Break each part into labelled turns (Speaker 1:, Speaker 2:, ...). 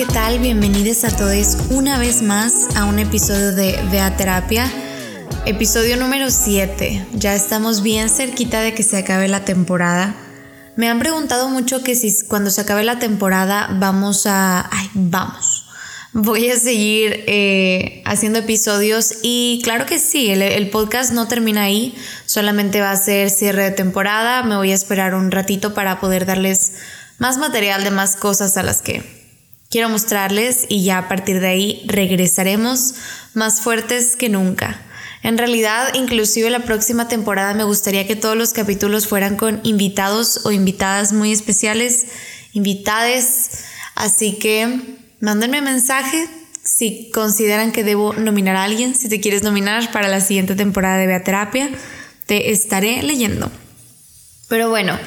Speaker 1: ¿qué tal? Bienvenidos a todos una vez más a un episodio de Vea Terapia, episodio número 7. Ya estamos bien cerquita de que se acabe la temporada. Me han preguntado mucho que si cuando se acabe la temporada vamos a... ¡Ay, vamos! Voy a seguir eh, haciendo episodios y claro que sí, el, el podcast no termina ahí, solamente va a ser cierre de temporada, me voy a esperar un ratito para poder darles más material de más cosas a las que quiero mostrarles y ya a partir de ahí regresaremos más fuertes que nunca. En realidad, inclusive la próxima temporada me gustaría que todos los capítulos fueran con invitados o invitadas muy especiales, invitades, así que mándenme mensaje si consideran que debo nominar a alguien, si te quieres nominar para la siguiente temporada de Beaterapia, te estaré leyendo. Pero bueno,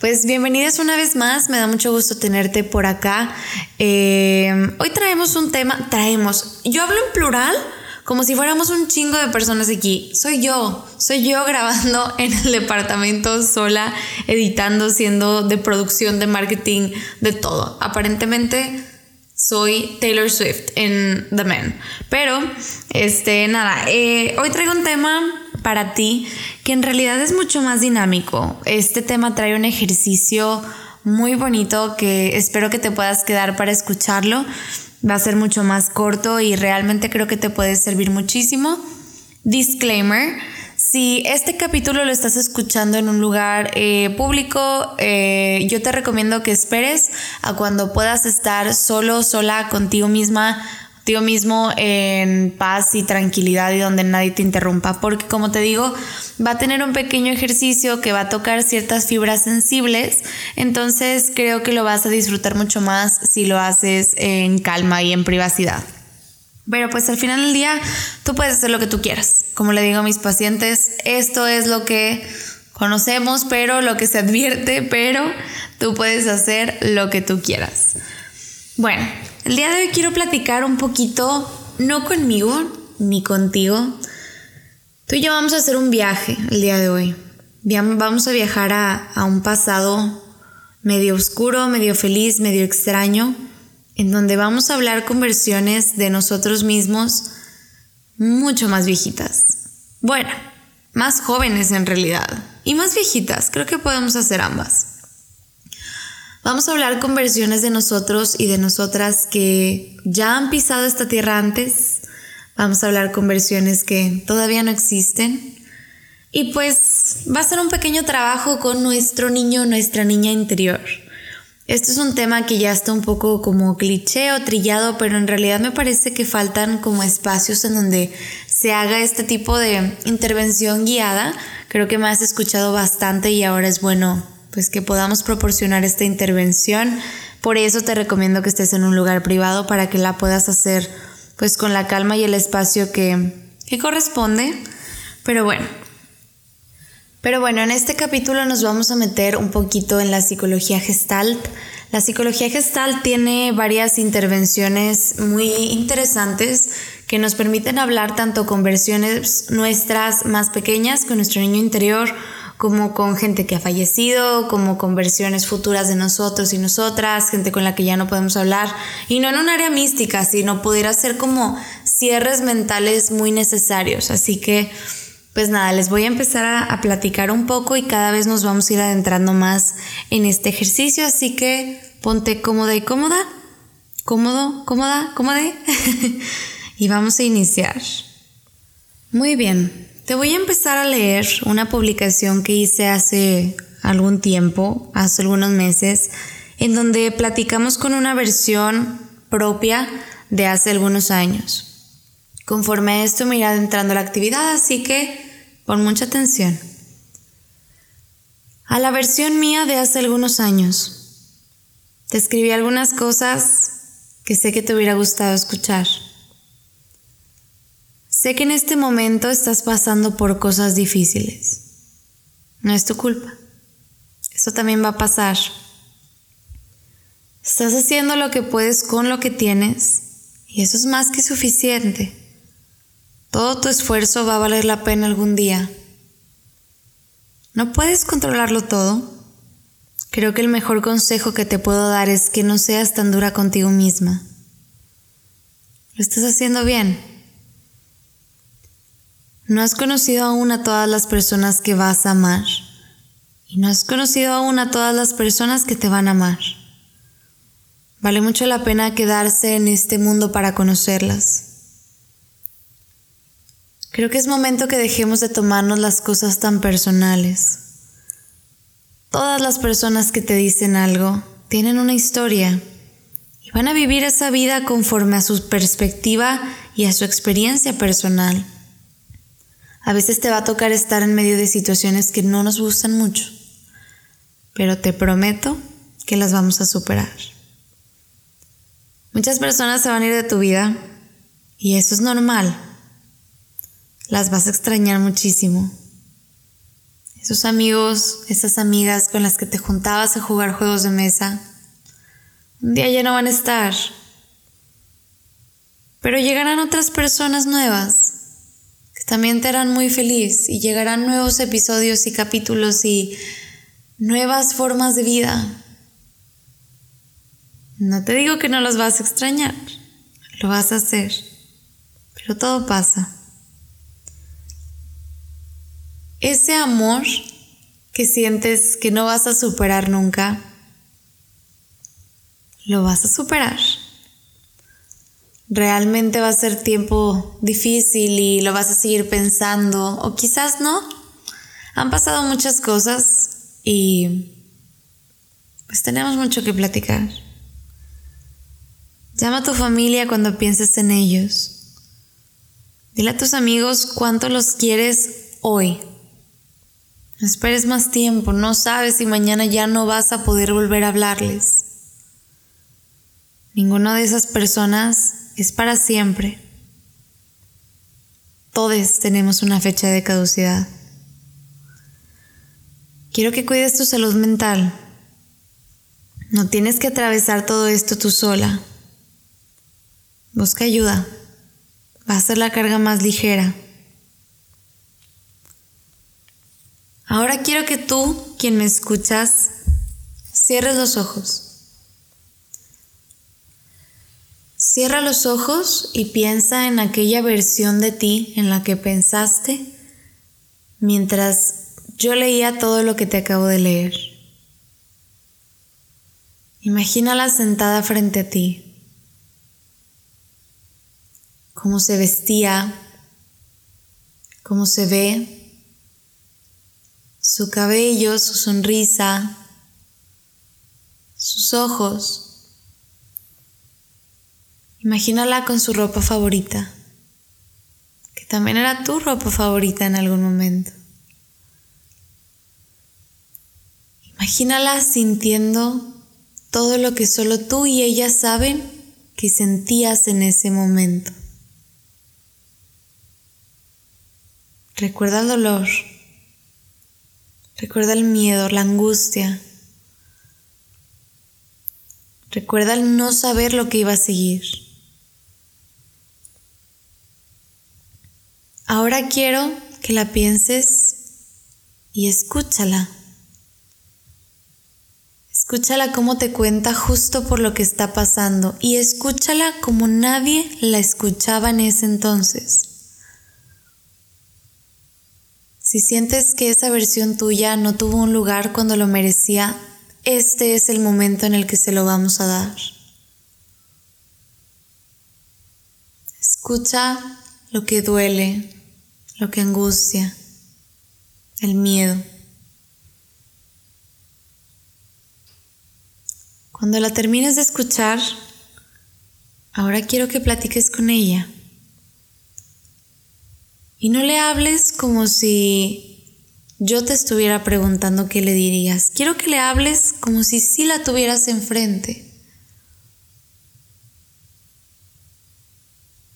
Speaker 1: pues bienvenidas una vez más, me da mucho gusto tenerte por acá. Eh, hoy traemos un tema, traemos, yo hablo en plural como si fuéramos un chingo de personas aquí. Soy yo, soy yo grabando en el departamento sola, editando, siendo de producción, de marketing, de todo. Aparentemente soy Taylor Swift en The Man. Pero, este, nada, eh, hoy traigo un tema para ti que en realidad es mucho más dinámico. Este tema trae un ejercicio muy bonito que espero que te puedas quedar para escucharlo. Va a ser mucho más corto y realmente creo que te puede servir muchísimo. Disclaimer. Si este capítulo lo estás escuchando en un lugar eh, público, eh, yo te recomiendo que esperes a cuando puedas estar solo, sola contigo misma, contigo mismo en paz y tranquilidad y donde nadie te interrumpa. Porque como te digo, va a tener un pequeño ejercicio que va a tocar ciertas fibras sensibles. Entonces creo que lo vas a disfrutar mucho más si lo haces en calma y en privacidad. Pero pues al final del día tú puedes hacer lo que tú quieras. Como le digo a mis pacientes, esto es lo que conocemos, pero lo que se advierte, pero tú puedes hacer lo que tú quieras. Bueno, el día de hoy quiero platicar un poquito, no conmigo ni contigo. Tú y yo vamos a hacer un viaje el día de hoy. Vamos a viajar a, un pasado medio oscuro, medio feliz, medio extraño en donde vamos a hablar con versiones de nosotros mismos mucho más viejitas. Bueno, más jóvenes en realidad. Y más viejitas, creo que podemos hacer ambas. Vamos a hablar con versiones de nosotros y de nosotras que ya han pisado esta tierra antes. Vamos a hablar con versiones que todavía no existen. Y pues va a ser un pequeño trabajo con nuestro niño, nuestra niña interior. Esto es un tema que ya está un poco como cliché o trillado, pero en realidad me parece que faltan como espacios en donde se haga este tipo de intervención guiada. Creo que me has escuchado bastante y ahora es bueno pues que podamos proporcionar esta intervención. Por eso te recomiendo que estés en un lugar privado para que la puedas hacer pues con la calma y el espacio que, que corresponde. Pero bueno, pero bueno, en este capítulo nos vamos a meter un poquito en la psicología gestalt. La psicología gestalt tiene varias intervenciones muy interesantes que nos permiten hablar tanto con versiones nuestras más pequeñas, con nuestro niño interior, como con gente que ha fallecido, como con versiones futuras de nosotros y nosotras, gente con la que ya no podemos hablar, y no en un área mística, sino pudiera ser como cierres mentales muy necesarios. Así que pues nada, les voy a empezar a, platicar un poco y cada vez nos vamos a ir adentrando más en este ejercicio, así que ponte cómoda y cómoda, cómodo, cómoda, cómoda y vamos a iniciar. Muy bien, te voy a empezar a leer una publicación que hice hace algún tiempo, hace algunos meses, en donde platicamos con una versión propia de hace algunos años. Conforme a esto me irá adentrando la actividad, así que pon mucha atención. A la versión mía de hace algunos años, te escribí algunas cosas que sé que te hubiera gustado escuchar. Sé que en este momento estás pasando por cosas difíciles. No es tu culpa. Eso también va a pasar. Estás haciendo lo que puedes con lo que tienes y eso es más que suficiente. Todo tu esfuerzo va a valer la pena algún día. No puedes controlarlo todo. Creo que el mejor consejo que te puedo dar es que no seas tan dura contigo misma. Lo estás haciendo bien. No has conocido aún a todas las personas que vas a amar. Y no has conocido aún a todas las personas que te van a amar. Vale mucho la pena quedarse en este mundo para conocerlas. Creo que es momento que dejemos de tomarnos las cosas tan personales. Todas las personas que te dicen algo tienen una historia y van a vivir esa vida conforme a su perspectiva y a su experiencia personal. A veces te va a tocar estar en medio de situaciones que no nos gustan mucho, pero te prometo que las vamos a superar. Muchas personas se van a ir de tu vida y eso es normal las vas a extrañar muchísimo. Esos amigos, esas amigas con las que te juntabas a jugar juegos de mesa, un día ya no van a estar. Pero llegarán otras personas nuevas también te harán muy feliz y llegarán nuevos episodios y capítulos y nuevas formas de vida. No te digo que no los vas a extrañar, lo vas a hacer, pero todo pasa ese amor que sientes que no vas a superar nunca, lo vas a superar. Realmente va a ser tiempo difícil y lo vas a seguir pensando, o quizás no. Han pasado muchas cosas y pues tenemos mucho que platicar. Llama a tu familia cuando pienses en ellos. Dile a tus amigos cuánto los quieres hoy. No esperes más tiempo, no sabes si mañana ya no vas a poder volver a hablarles. Ninguna de esas personas es para siempre. Todos tenemos una fecha de caducidad. Quiero que cuides tu salud mental. No tienes que atravesar todo esto tú sola. Busca ayuda. Va a ser la carga más ligera. Ahora quiero que tú, quien me escuchas, cierres los ojos. Cierra los ojos y piensa en aquella versión de ti en la que pensaste mientras yo leía todo lo que te acabo de leer. Imagínala sentada frente a ti, cómo se vestía, cómo se ve, su cabello, su sonrisa, sus ojos. Imagínala con su ropa favorita, que también era tu ropa favorita en algún momento. Imagínala sintiendo todo lo que solo tú y ella saben que sentías en ese momento. Recuerda el dolor, Recuerda el miedo, la angustia. Recuerda el no saber lo que iba a seguir. Ahora quiero que la pienses y escúchala. Escúchala cómo te cuenta justo por lo que está pasando y escúchala como nadie la escuchaba en ese entonces. Si sientes que esa versión tuya no tuvo un lugar cuando lo merecía, este es el momento en el que se lo vamos a dar. Escucha lo que duele, lo que angustia, el miedo. Cuando la termines de escuchar, ahora quiero que platiques con ella. Y no le hables como si yo te estuviera preguntando qué le dirías. Quiero que le hables como si sí la tuvieras enfrente.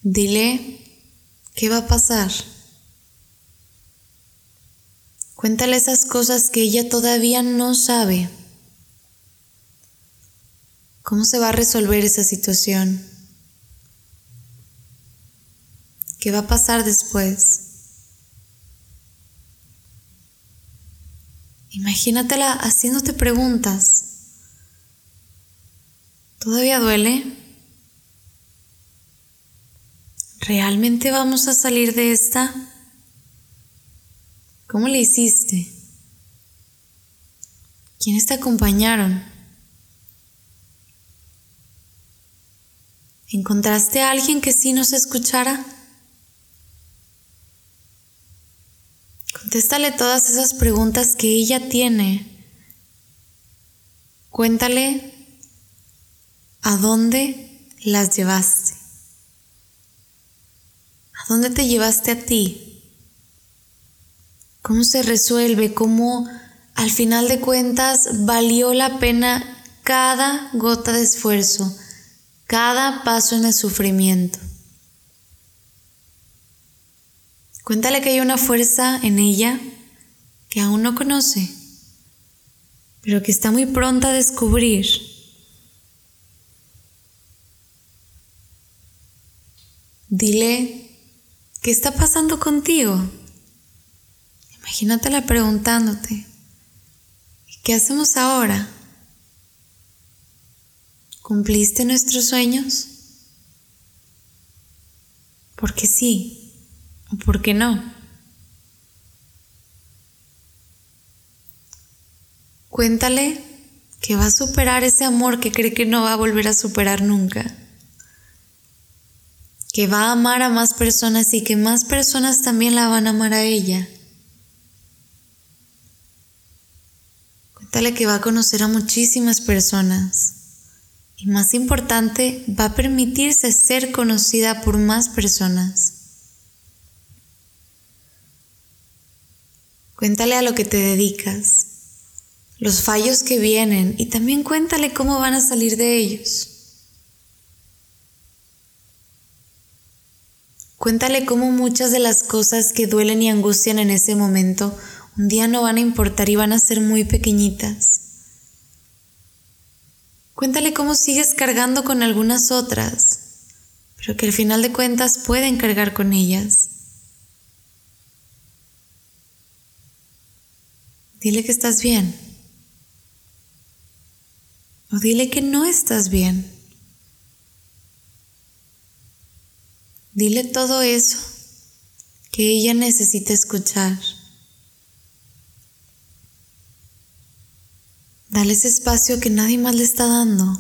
Speaker 1: Dile qué va a pasar. Cuéntale esas cosas que ella todavía no sabe. ¿Cómo se va a resolver esa situación? ¿Qué va a pasar después? Imagínatela haciéndote preguntas. ¿Todavía duele? ¿Realmente vamos a salir de esta? ¿Cómo le hiciste? ¿Quiénes te acompañaron? ¿Encontraste a alguien que sí nos escuchara? Contéstale todas esas preguntas que ella tiene. Cuéntale a dónde las llevaste. ¿A dónde te llevaste a ti? ¿Cómo se resuelve? ¿Cómo al final de cuentas valió la pena cada gota de esfuerzo, cada paso en el sufrimiento? Cuéntale que hay una fuerza en ella que aún no conoce, pero que está muy pronta a descubrir. Dile, ¿qué está pasando contigo? Imagínatela preguntándote, ¿qué hacemos ahora? ¿Cumpliste nuestros sueños? Porque sí. ¿Por qué no? Cuéntale que va a superar ese amor que cree que no va a volver a superar nunca. Que va a amar a más personas y que más personas también la van a amar a ella. Cuéntale que va a conocer a muchísimas personas. Y más importante, va a permitirse ser conocida por más personas. Cuéntale a lo que te dedicas, los fallos que vienen y también cuéntale cómo van a salir de ellos. Cuéntale cómo muchas de las cosas que duelen y angustian en ese momento un día no van a importar y van a ser muy pequeñitas. Cuéntale cómo sigues cargando con algunas otras, pero que al final de cuentas pueden cargar con ellas. Dile que estás bien. O dile que no estás bien. Dile todo eso que ella necesita escuchar. Dale ese espacio que nadie más le está dando.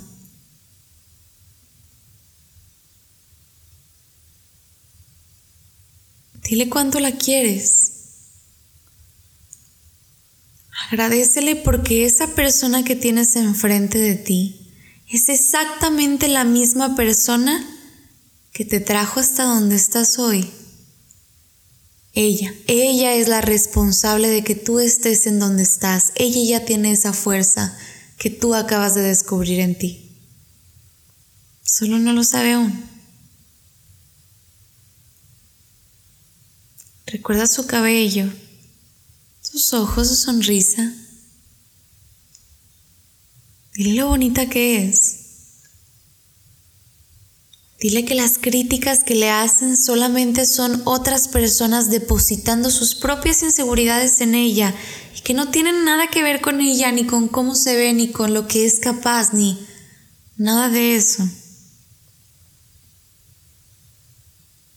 Speaker 1: Dile cuánto la quieres. Agradecele porque esa persona que tienes enfrente de ti es exactamente la misma persona que te trajo hasta donde estás hoy. Ella, ella es la responsable de que tú estés en donde estás. Ella ya tiene esa fuerza que tú acabas de descubrir en ti. Solo no lo sabe aún. Recuerda su cabello, sus ojos, su sonrisa. Dile lo bonita que es. Dile que las críticas que le hacen solamente son otras personas depositando sus propias inseguridades en ella y que no tienen nada que ver con ella, ni con cómo se ve, ni con lo que es capaz, ni nada de eso.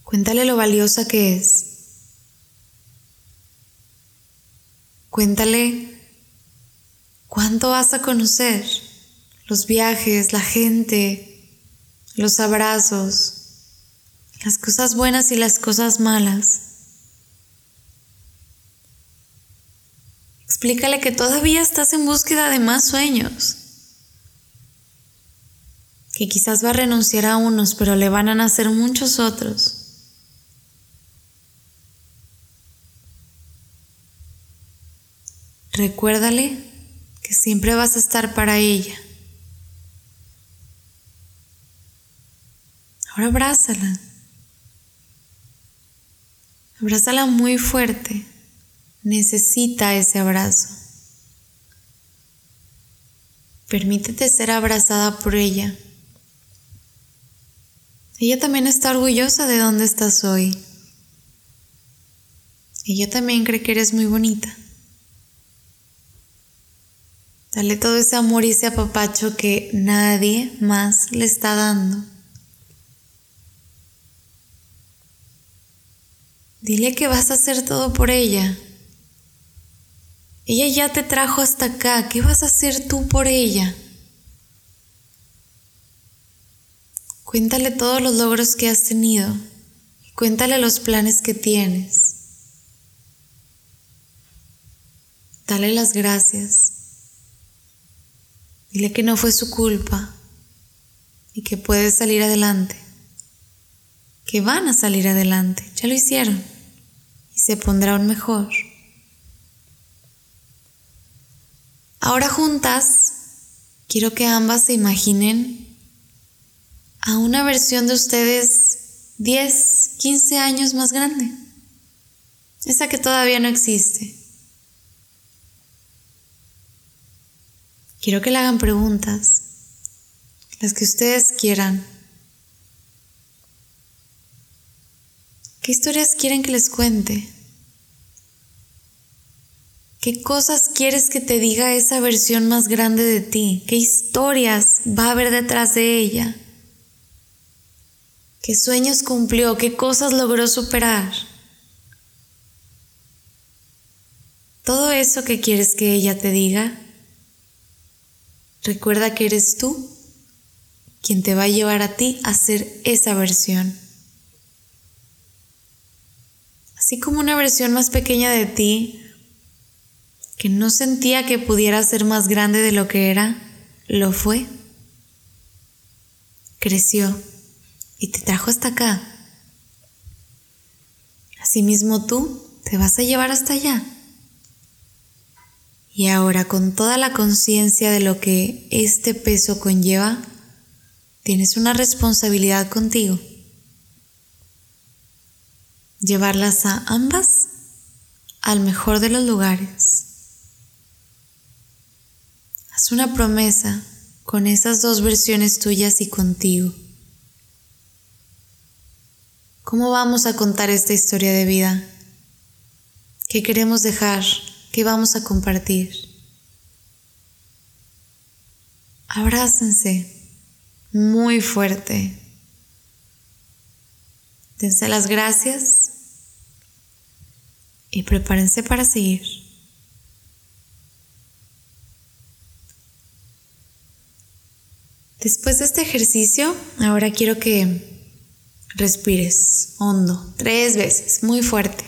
Speaker 1: Cuéntale lo valiosa que es. Cuéntale cuánto vas a conocer, los viajes, la gente, los abrazos, las cosas buenas y las cosas malas. Explícale que todavía estás en búsqueda de más sueños, que quizás va a renunciar a unos, pero le van a nacer muchos otros. Recuérdale que siempre vas a estar para ella. Ahora abrázala. Abrázala muy fuerte. necesita ese abrazo. Permítete ser abrazada por ella. Ella también está orgullosa de dónde estás hoy. Ella también cree que eres muy bonita. Dale todo ese amor y ese apapacho que nadie más le está dando. Dile que vas a hacer todo por ella. Ella ya te trajo hasta acá. ¿Qué vas a hacer tú por ella? Cuéntale todos los logros que has tenido. Cuéntale los planes que tienes. Dale las gracias. Dile que no fue su culpa y que puedes salir adelante. Que van a salir adelante. Ya lo hicieron. Y se pondrá un mejor. Ahora juntas, quiero que ambas se imaginen a una versión de ustedes 10, 15 años más grande. Esa que todavía no existe. Quiero que le hagan preguntas, las que ustedes quieran. ¿Qué historias quieren que les cuente? ¿Qué cosas quieres que te diga esa versión más grande de ti? ¿Qué historias va a haber detrás de ella? ¿Qué sueños cumplió? ¿Qué cosas logró superar? Todo eso que quieres que ella te diga, recuerda que eres tú quien te va a llevar a ti a ser esa versión. Así como una versión más pequeña de ti que no sentía que pudiera ser más grande de lo que era, lo fue. Creció y te trajo hasta acá. Asimismo tú te vas a llevar hasta allá. Y ahora con toda la conciencia de lo que este peso conlleva, tienes una responsabilidad contigo. Llevarlas a ambas al mejor de los lugares una promesa con esas dos versiones tuyas y contigo. ¿Cómo vamos a contar esta historia de vida? ¿Qué queremos dejar? ¿Qué vamos a compartir? Abrácense muy fuerte. Dense las gracias y prepárense para seguir. Después de este ejercicio, ahora quiero que respires hondo, tres veces, muy fuerte.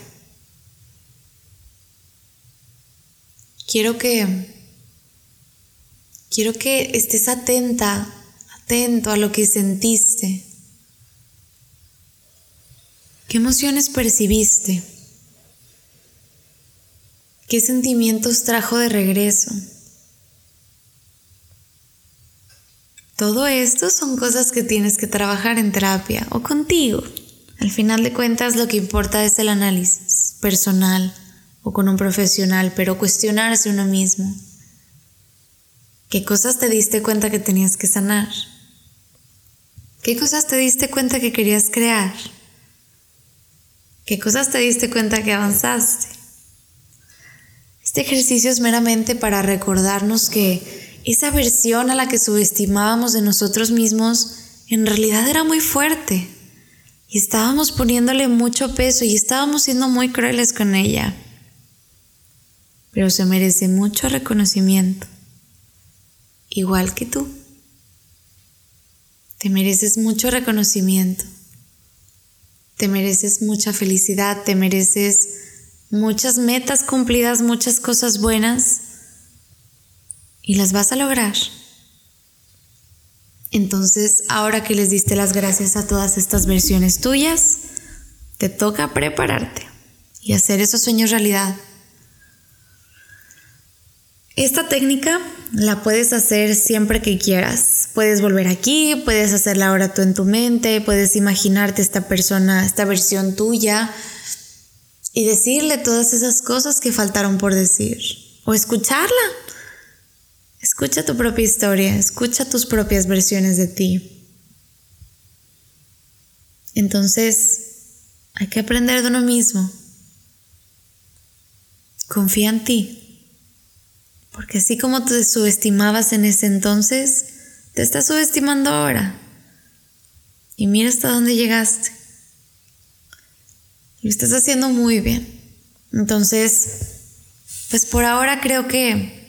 Speaker 1: Quiero que quiero que estés atenta, atento a lo que sentiste. ¿Qué emociones percibiste? ¿Qué sentimientos trajo de regreso? Todo esto son cosas que tienes que trabajar en terapia o contigo. Al final de cuentas lo que importa es el análisis personal o con un profesional, pero cuestionarse uno mismo. ¿Qué cosas te diste cuenta que tenías que sanar? ¿Qué cosas te diste cuenta que querías crear? ¿Qué cosas te diste cuenta que avanzaste? Este ejercicio es meramente para recordarnos que esa versión a la que subestimábamos de nosotros mismos en realidad era muy fuerte y estábamos poniéndole mucho peso y estábamos siendo muy crueles con ella. Pero se merece mucho reconocimiento, igual que tú. Te mereces mucho reconocimiento, te mereces mucha felicidad, te mereces muchas metas cumplidas, muchas cosas buenas y las vas a lograr. Entonces, ahora que les diste las gracias a todas estas versiones tuyas, te toca prepararte y hacer esos sueños realidad. Esta técnica la puedes hacer siempre que quieras. Puedes volver aquí, puedes hacerla ahora tú en tu mente, puedes imaginarte esta persona, esta versión tuya y decirle todas esas cosas que faltaron por decir o escucharla. Escucha tu propia historia, escucha tus propias versiones de ti. Entonces, hay que aprender de uno mismo. Confía en ti. Porque así como te subestimabas en ese entonces, te estás subestimando ahora. Y mira hasta dónde llegaste. Lo estás haciendo muy bien. Entonces, pues por ahora creo que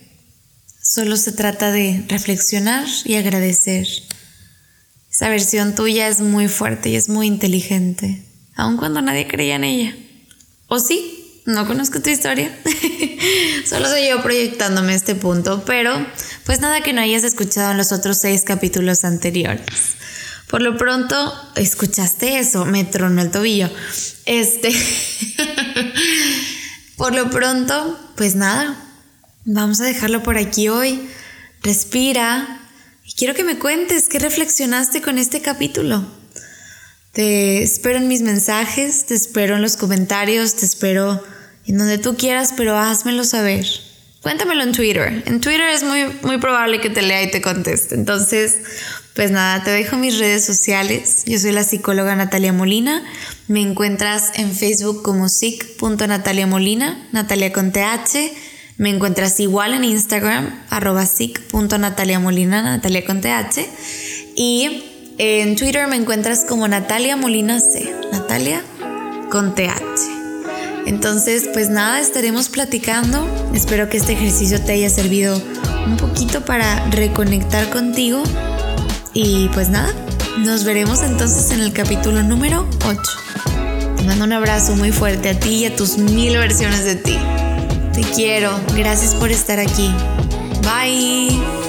Speaker 1: solo se trata de reflexionar y agradecer. Esa versión tuya es muy fuerte y es muy inteligente, aun cuando nadie creía en ella. ¿O sí? No conozco tu historia. Solo soy yo proyectándome este punto, pero pues nada que no hayas escuchado en los otros seis capítulos anteriores. Por lo pronto, escuchaste eso, me tronó el tobillo. Este. por lo pronto, pues nada, vamos a dejarlo por aquí hoy. Respira y quiero que me cuentes qué reflexionaste con este capítulo. Te espero en mis mensajes, te espero en los comentarios, te espero en donde tú quieras, pero házmelo saber. Cuéntamelo en Twitter. En Twitter es muy, muy probable que te lea y te conteste. Entonces, pues nada, te dejo mis redes sociales. Yo soy la psicóloga Natalia Molina. Me encuentras en Facebook como sic.nataliamolina, Natalia con TH. Me encuentras igual en Instagram, arroba sic.nataliamolina, Natalia con TH. Y en Twitter me encuentras como Natalia Molina C, Natalia con TH. Entonces, pues nada, estaremos platicando. Espero que este ejercicio te haya servido un poquito para reconectar contigo y pues nada, nos veremos entonces en el capítulo número 8. Te mando un abrazo muy fuerte a ti y a tus mil versiones de ti. Te quiero, gracias por estar aquí. Bye.